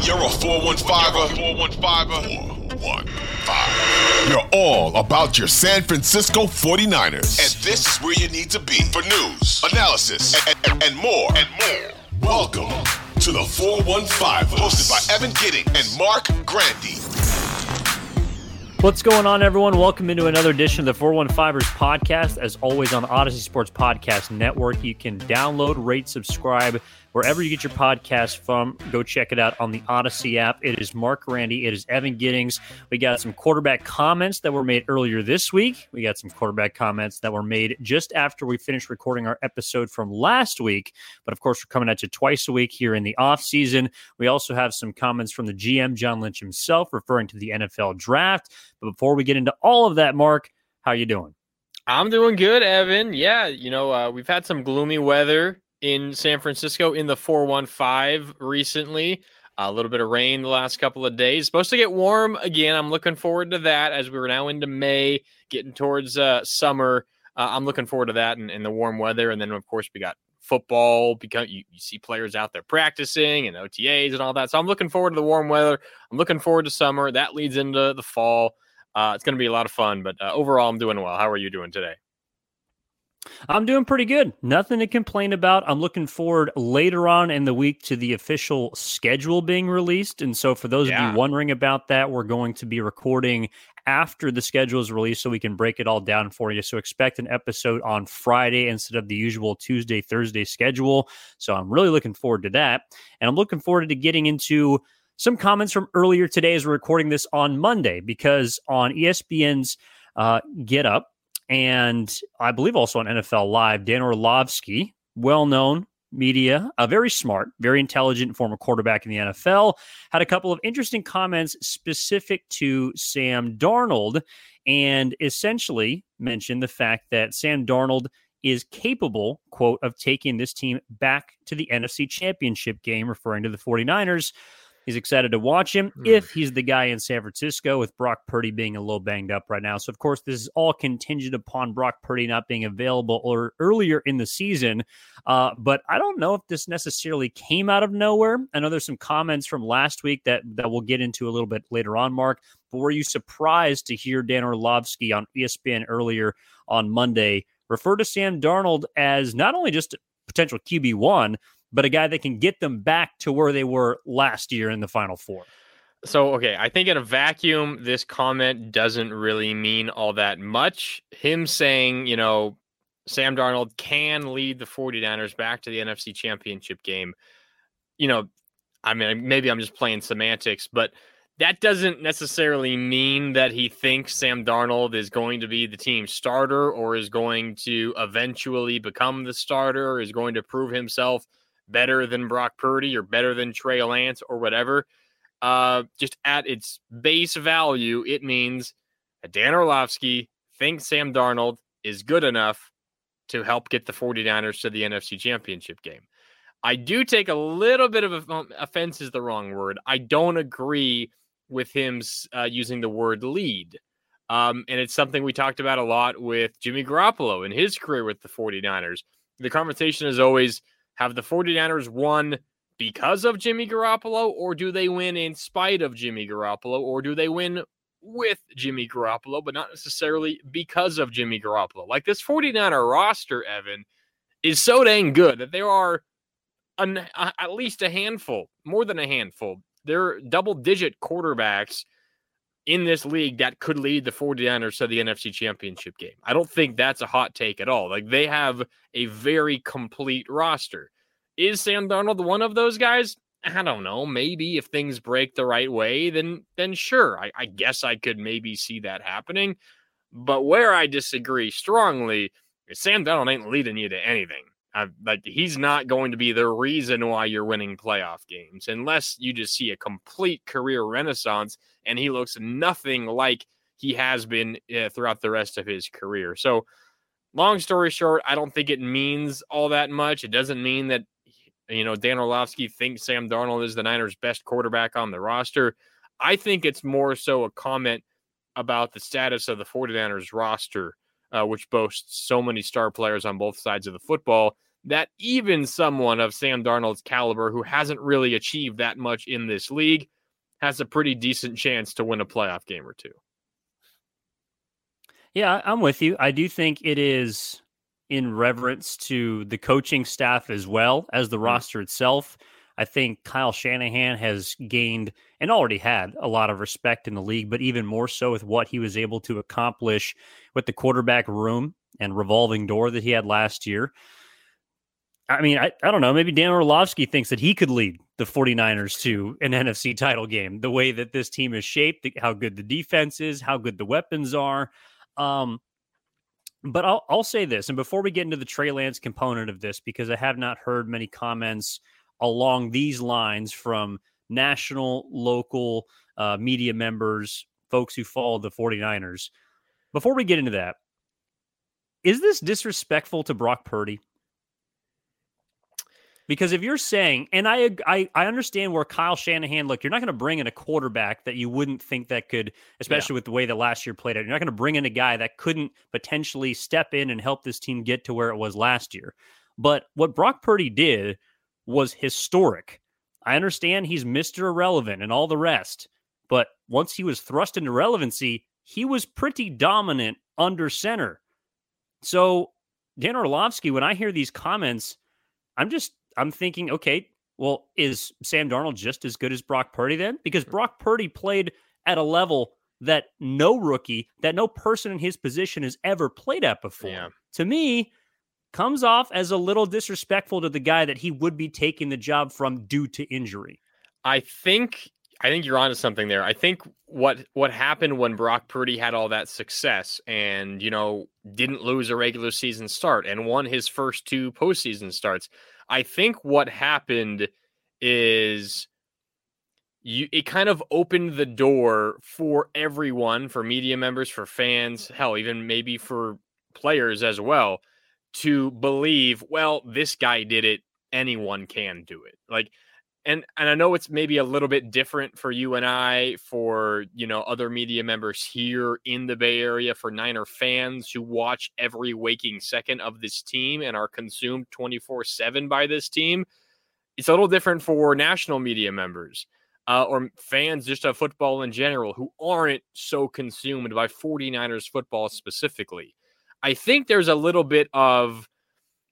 When you're a 415er, 415, you're all about your San Francisco 49ers. And this is where you need to be for news, analysis, and, and, and more. And more. Welcome to the 415, hosted by Evan Giddings and Marc Grandi. What's going on, everyone? Welcome into another edition of the 415ers podcast. As always, on the Audacy Sports Podcast Network, you can download, rate, subscribe wherever you get your podcast from. Go check it out on the Audacy app. It is Marc Grandi. It is Evan Giddings. We got some quarterback comments that were made earlier this week. We got some quarterback comments that were made just after we finished recording our episode from last week. But of course, we're coming at you twice a week here in the off season. We also have some comments from the GM, John Lynch himself, referring to the NFL draft. But before we get into all of that, Marc, how are you doing? I'm doing good, Evan. Yeah, you know, uh, we've had some gloomy weather in San Francisco in the 415 recently. A little bit of rain the last couple of days. Supposed to get warm again. I'm looking forward to that as we're now into May, getting towards uh, summer. Uh, I'm looking forward to that and, and, the warm weather. And then, of course, we got football because you, you see players out there practicing and OTAs and all that. So I'm looking forward to the warm weather. I'm looking forward to summer. That leads into the fall. Uh, it's going to be a lot of fun. But uh, overall, I'm doing well. How are you doing today? I'm doing pretty good. Nothing to complain about. I'm looking forward later on in the week to the official schedule being released. And so, for those yeah. of you wondering about that, we're going to be recording after the schedule is released so we can break it all down for you. So, expect an episode on Friday instead of the usual Tuesday, Thursday schedule. So, I'm really looking forward to that. And I'm looking forward to getting into some comments from earlier today as we're recording this on Monday because on ESPN's uh, Get Up, and I believe also on NFL Live, Dan Orlovsky, well known media, a very smart, very intelligent former quarterback in the NFL, had a couple of interesting comments specific to Sam Darnold and essentially mentioned the fact that Sam Darnold is capable, quote, of taking this team back to the NFC championship game, referring to the 49ers. He's excited to watch him mm. if he's the guy in San Francisco with Brock Purdy being a little banged up right now. So, of course, this is all contingent upon Brock Purdy not being available or earlier in the season. Uh, but I don't know if this necessarily came out of nowhere. I know there's some comments from last week that, that we'll get into a little bit later on, Mark. But were you surprised to hear Dan Orlovsky on ESPN earlier on Monday refer to Sam Darnold as not only just potential QB1, but a guy that can get them back to where they were last year in the Final Four. So, okay, I think in a vacuum, this comment doesn't really mean all that much. Him saying, you know, Sam Darnold can lead the 49ers back to the NFC championship game, you know, I mean, maybe I'm just playing semantics, but that doesn't necessarily mean that he thinks Sam Darnold is going to be the team starter or is going to eventually become the starter or is going to prove himself better than Brock Purdy or better than Trey Lance or whatever. Uh, just at its base value, it means Dan Orlovsky thinks Sam Darnold is good enough to help get the 49ers to the NFC championship game. I do take a little bit of offense is the wrong word. I don't agree with him uh, using the word lead. Um, and it's something we talked about a lot with Jimmy Garoppolo in his career with the 49ers. The conversation is always have the 49ers won because of Jimmy Garoppolo, or do they win in spite of Jimmy Garoppolo, or do they win with Jimmy Garoppolo, but not necessarily because of Jimmy Garoppolo? Like this 49er roster, Evan, is so dang good that there are an, at least a handful, more than a handful they're double digit quarterbacks in this league that could lead the 49ers to the NFC championship game. I don't think that's a hot take at all. Like they have a very complete roster. Is Sam Darnold one of those guys? I don't know. Maybe if things break the right way, then then sure. I, I guess I could maybe see that happening. But where I disagree strongly is Sam Darnold ain't leading you to anything. Uh, like he's not going to be the reason why you're winning playoff games unless you just see a complete career renaissance and he looks nothing like he has been uh, throughout the rest of his career. So, long story short, I don't think it means all that much. It doesn't mean that you know Dan Orlovsky thinks Sam Darnold is the Niners' best quarterback on the roster. I think it's more so a comment about the status of the 49ers roster uh, which boasts so many star players on both sides of the football, that even someone of Sam Darnold's caliber who hasn't really achieved that much in this league has a pretty decent chance to win a playoff game or two. Yeah, I'm with you. I do think it is in reverence to the coaching staff as well as the mm-hmm. roster itself. I think Kyle Shanahan has gained and already had a lot of respect in the league, but even more so with what he was able to accomplish with the quarterback room and revolving door that he had last year. I mean, I, I don't know. Maybe Dan Orlovsky thinks that he could lead the 49ers to an NFC title game the way that this team is shaped, how good the defense is, how good the weapons are. Um, but I'll, I'll say this, and before we get into the Trey Lance component of this, because I have not heard many comments along these lines from national, local uh, media members, folks who follow the 49ers. Before we get into that, is this disrespectful to Brock Purdy? Because if you're saying, and I, I, I understand where Kyle Shanahan, look, you're not going to bring in a quarterback that you wouldn't think that could, especially yeah. with the way that last year played out. You're not going to bring in a guy that couldn't potentially step in and help this team get to where it was last year. But what Brock Purdy did was historic. I understand he's Mr. Irrelevant and all the rest, but once he was thrust into relevancy, he was pretty dominant under center. So, Dan Orlovsky, when I hear these comments, I'm just I'm thinking, okay, well, is Sam Darnold just as good as Brock Purdy then? Because Brock Purdy played at a level that no rookie, that no person in his position has ever played at before. Yeah. To me, comes off as a little disrespectful to the guy that he would be taking the job from due to injury. I think I think you're onto something there. I think what what happened when Brock Purdy had all that success and you know didn't lose a regular season start and won his first two postseason starts. I think what happened is you it kind of opened the door for everyone, for media members, for fans, hell, even maybe for players as well to believe, well, this guy did it, anyone can do it. Like and and I know it's maybe a little bit different for you and I, for you know other media members here in the Bay Area, for Niner fans who watch every waking second of this team and are consumed twenty four seven by this team. It's a little different for national media members uh, or fans just of football in general who aren't so consumed by 49ers football specifically. I think there's a little bit of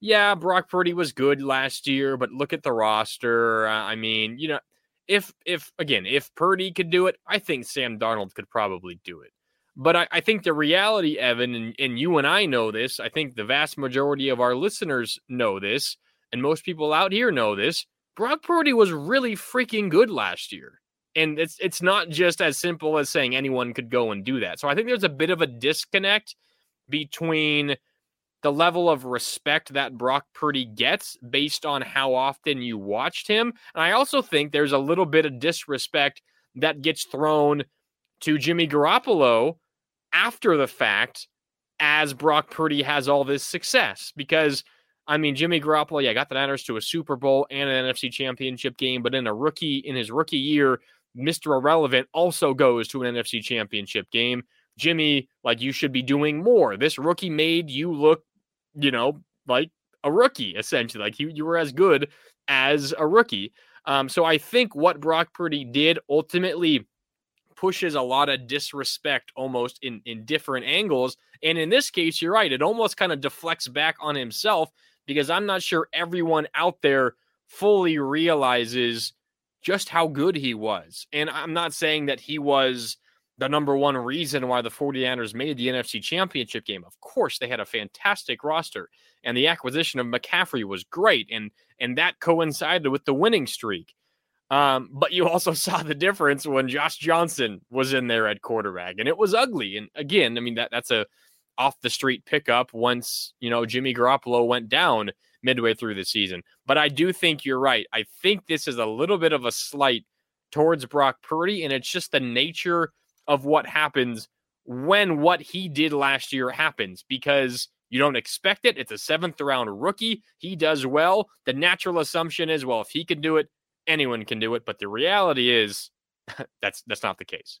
yeah, Brock Purdy was good last year, but look at the roster. Uh, I mean, you know, if if again, if Purdy could do it, I think Sam Darnold could probably do it. But I, I think the reality, Evan, and, and you and I know this. I think the vast majority of our listeners know this, and most people out here know this. Brock Purdy was really freaking good last year. And it's it's not just as simple as saying anyone could go and do that. So I think there's a bit of a disconnect between the level of respect that Brock Purdy gets based on how often you watched him. And I also think there's a little bit of disrespect that gets thrown to Jimmy Garoppolo after the fact as Brock Purdy has all this success. Because, I mean, Jimmy Garoppolo, yeah, got the Niners to a Super Bowl and an NFC championship game, but in a rookie, in his rookie year, Mr. Irrelevant also goes to an NFC championship game. Jimmy, like you should be doing more. This rookie made you look, you know, like a rookie essentially. Like you, you were as good as a rookie. Um, so I think what Brock Purdy did ultimately pushes a lot of disrespect almost in in different angles. And in this case, you're right. It almost kind of deflects back on himself because I'm not sure everyone out there fully realizes just how good he was. And I'm not saying that he was the number one reason why the 49ers made the NFC championship game. Of course, they had a fantastic roster, and the acquisition of McCaffrey was great, and and that coincided with the winning streak. Um, but you also saw the difference when Josh Johnson was in there at quarterback, and it was ugly. And again, I mean that that's a off the street pickup once you know Jimmy Garoppolo went down midway through the season. But I do think you're right. I think this is a little bit of a slight towards Brock Purdy, and it's just the nature of what happens when what he did last year happens because you don't expect it. It's a seventh round rookie. He does well. The natural assumption is, well, if he can do it, anyone can do it. But the reality is that's that's not the case.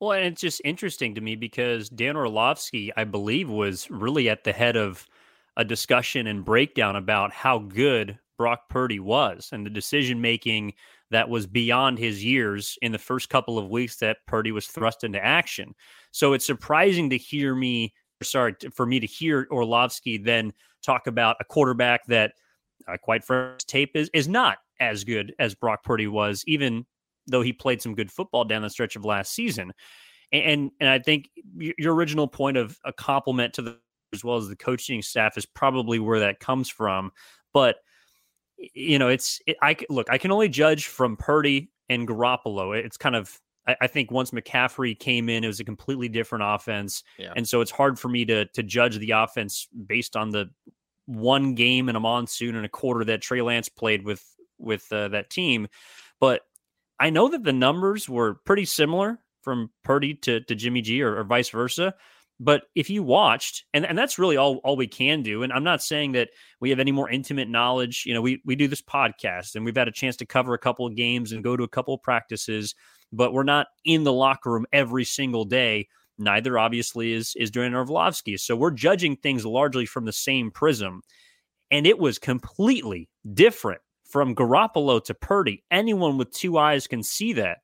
Well, and it's just interesting to me because Dan Orlovsky, I believe, was really at the head of a discussion and breakdown about how good Brock Purdy was and the decision making that was beyond his years in the first couple of weeks that Purdy was thrust into action. So it's surprising to hear me, sorry, for me to hear Orlovsky then talk about a quarterback that, uh, quite frankly, tape is is not as good as Brock Purdy was, even though he played some good football down the stretch of last season. And and I think your original point of a compliment to the as well as the coaching staff is probably where that comes from. But you know, it's it, I look, I can only judge from Purdy and Garoppolo. It's kind of I, I think once McCaffrey came in, it was a completely different offense, yeah. and so it's hard for me to to judge the offense based on the one game in a monsoon and a quarter that Trey Lance played with with uh, that team. But I know that the numbers were pretty similar from Purdy to, to Jimmy G or, or vice versa. But if you watched, and, and that's really all, all we can do. And I'm not saying that we have any more intimate knowledge. You know, we, we do this podcast and we've had a chance to cover a couple of games and go to a couple of practices, but we're not in the locker room every single day. Neither obviously is is Dan Orlovsky. So we're judging things largely from the same prism. And it was completely different from Garoppolo to Purdy. Anyone with two eyes can see that.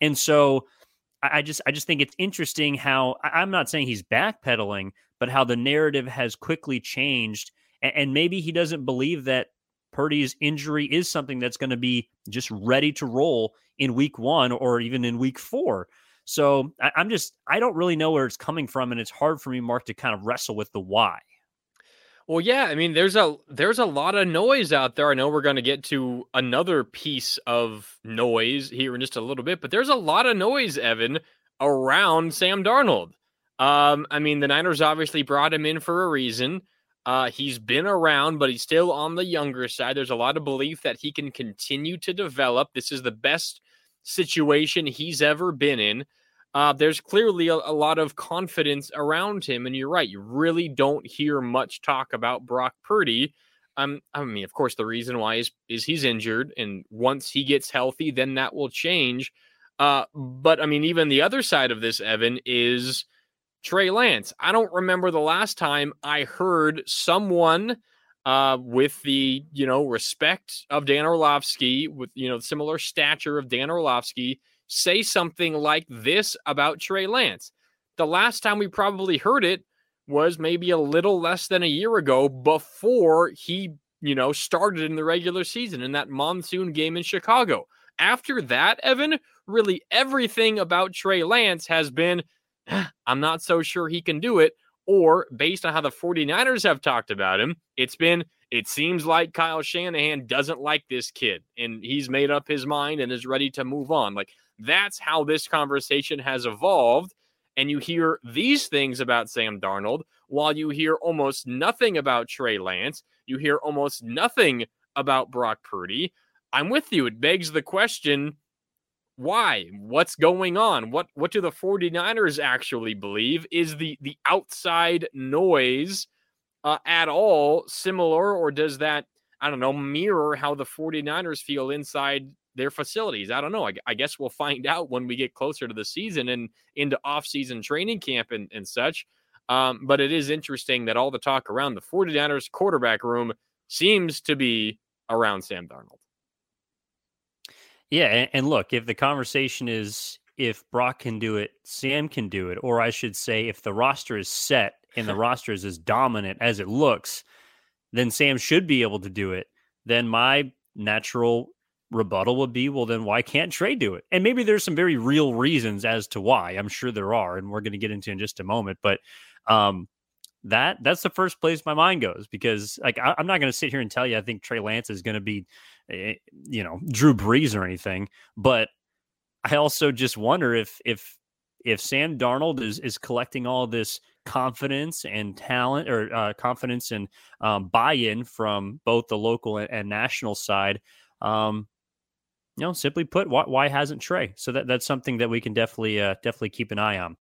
And so I just I just think it's interesting how I'm not saying he's backpedaling, but how the narrative has quickly changed. And maybe he doesn't believe that Purdy's injury is something that's going to be just ready to roll in week one or even in week four. So I'm just I don't really know where it's coming from, and it's hard for me, Marc, to kind of wrestle with the why. Well, yeah, I mean, there's a there's a lot of noise out there. I know we're going to get to another piece of noise here in just a little bit, but there's a lot of noise, Evan, around Sam Darnold. Um, I mean, the Niners obviously brought him in for a reason. Uh, he's been around, but he's still on the younger side. There's a lot of belief that he can continue to develop. This is the best situation he's ever been in uh, there's clearly a, a, lot of confidence around him. And you're right, you really don't hear much talk about Brock Purdy. Um, I mean, of course, the reason why is, is he's injured, and once he gets healthy, then that will change. Uh, but I mean, even the other side of this, Evan, is Trey Lance. I don't remember the last time I heard someone uh, with the you know respect of Dan Orlovsky, with you know similar stature of Dan Orlovsky, say something like this about Trey Lance. The last time we probably heard it was maybe a little less than a year ago before he, you know, started in the regular season in that monsoon game in Chicago. After that, Evan, really everything about Trey Lance has been, I'm not so sure he can do it. Or based on how the 49ers have talked about him, it's been, it seems like Kyle Shanahan doesn't like this kid and he's made up his mind and is ready to move on. Like that's how this conversation has evolved. And you hear these things about Sam Darnold while you hear almost nothing about Trey Lance. You hear almost nothing about Brock Purdy. I'm with you. It begs the question why? What's going on? What what do the 49ers actually believe? Is the the outside noise uh, at all similar or does that I don't know, mirror how the 49ers feel inside their facilities. I don't know. I, I, guess we'll find out when we get closer to the season and into off-season training camp and, and such. Um, but it is interesting that all the talk around the 49ers quarterback room seems to be around Sam Darnold. Yeah, and, and look, if the conversation is if Brock can do it, Sam can do it, or I should say, if the roster is set and the roster is as dominant as it looks, then Sam should be able to do it. Then my natural rebuttal would be, well, then why can't Trey do it? And maybe there's some very real reasons as to why. I'm sure there are, and we're going to get into in just a moment. But um, that that's the first place my mind goes because like I, am not going to sit here and tell you I think Trey Lance is going to be, eh, you know, Drew Brees or anything, but I also just wonder if if if Sam Darnold is is collecting all this confidence and talent or uh, confidence and um, buy-in from both the local and, and national side. Um, you know, simply put, why, why hasn't Trey? So that that's something that we can definitely uh, definitely keep an eye on.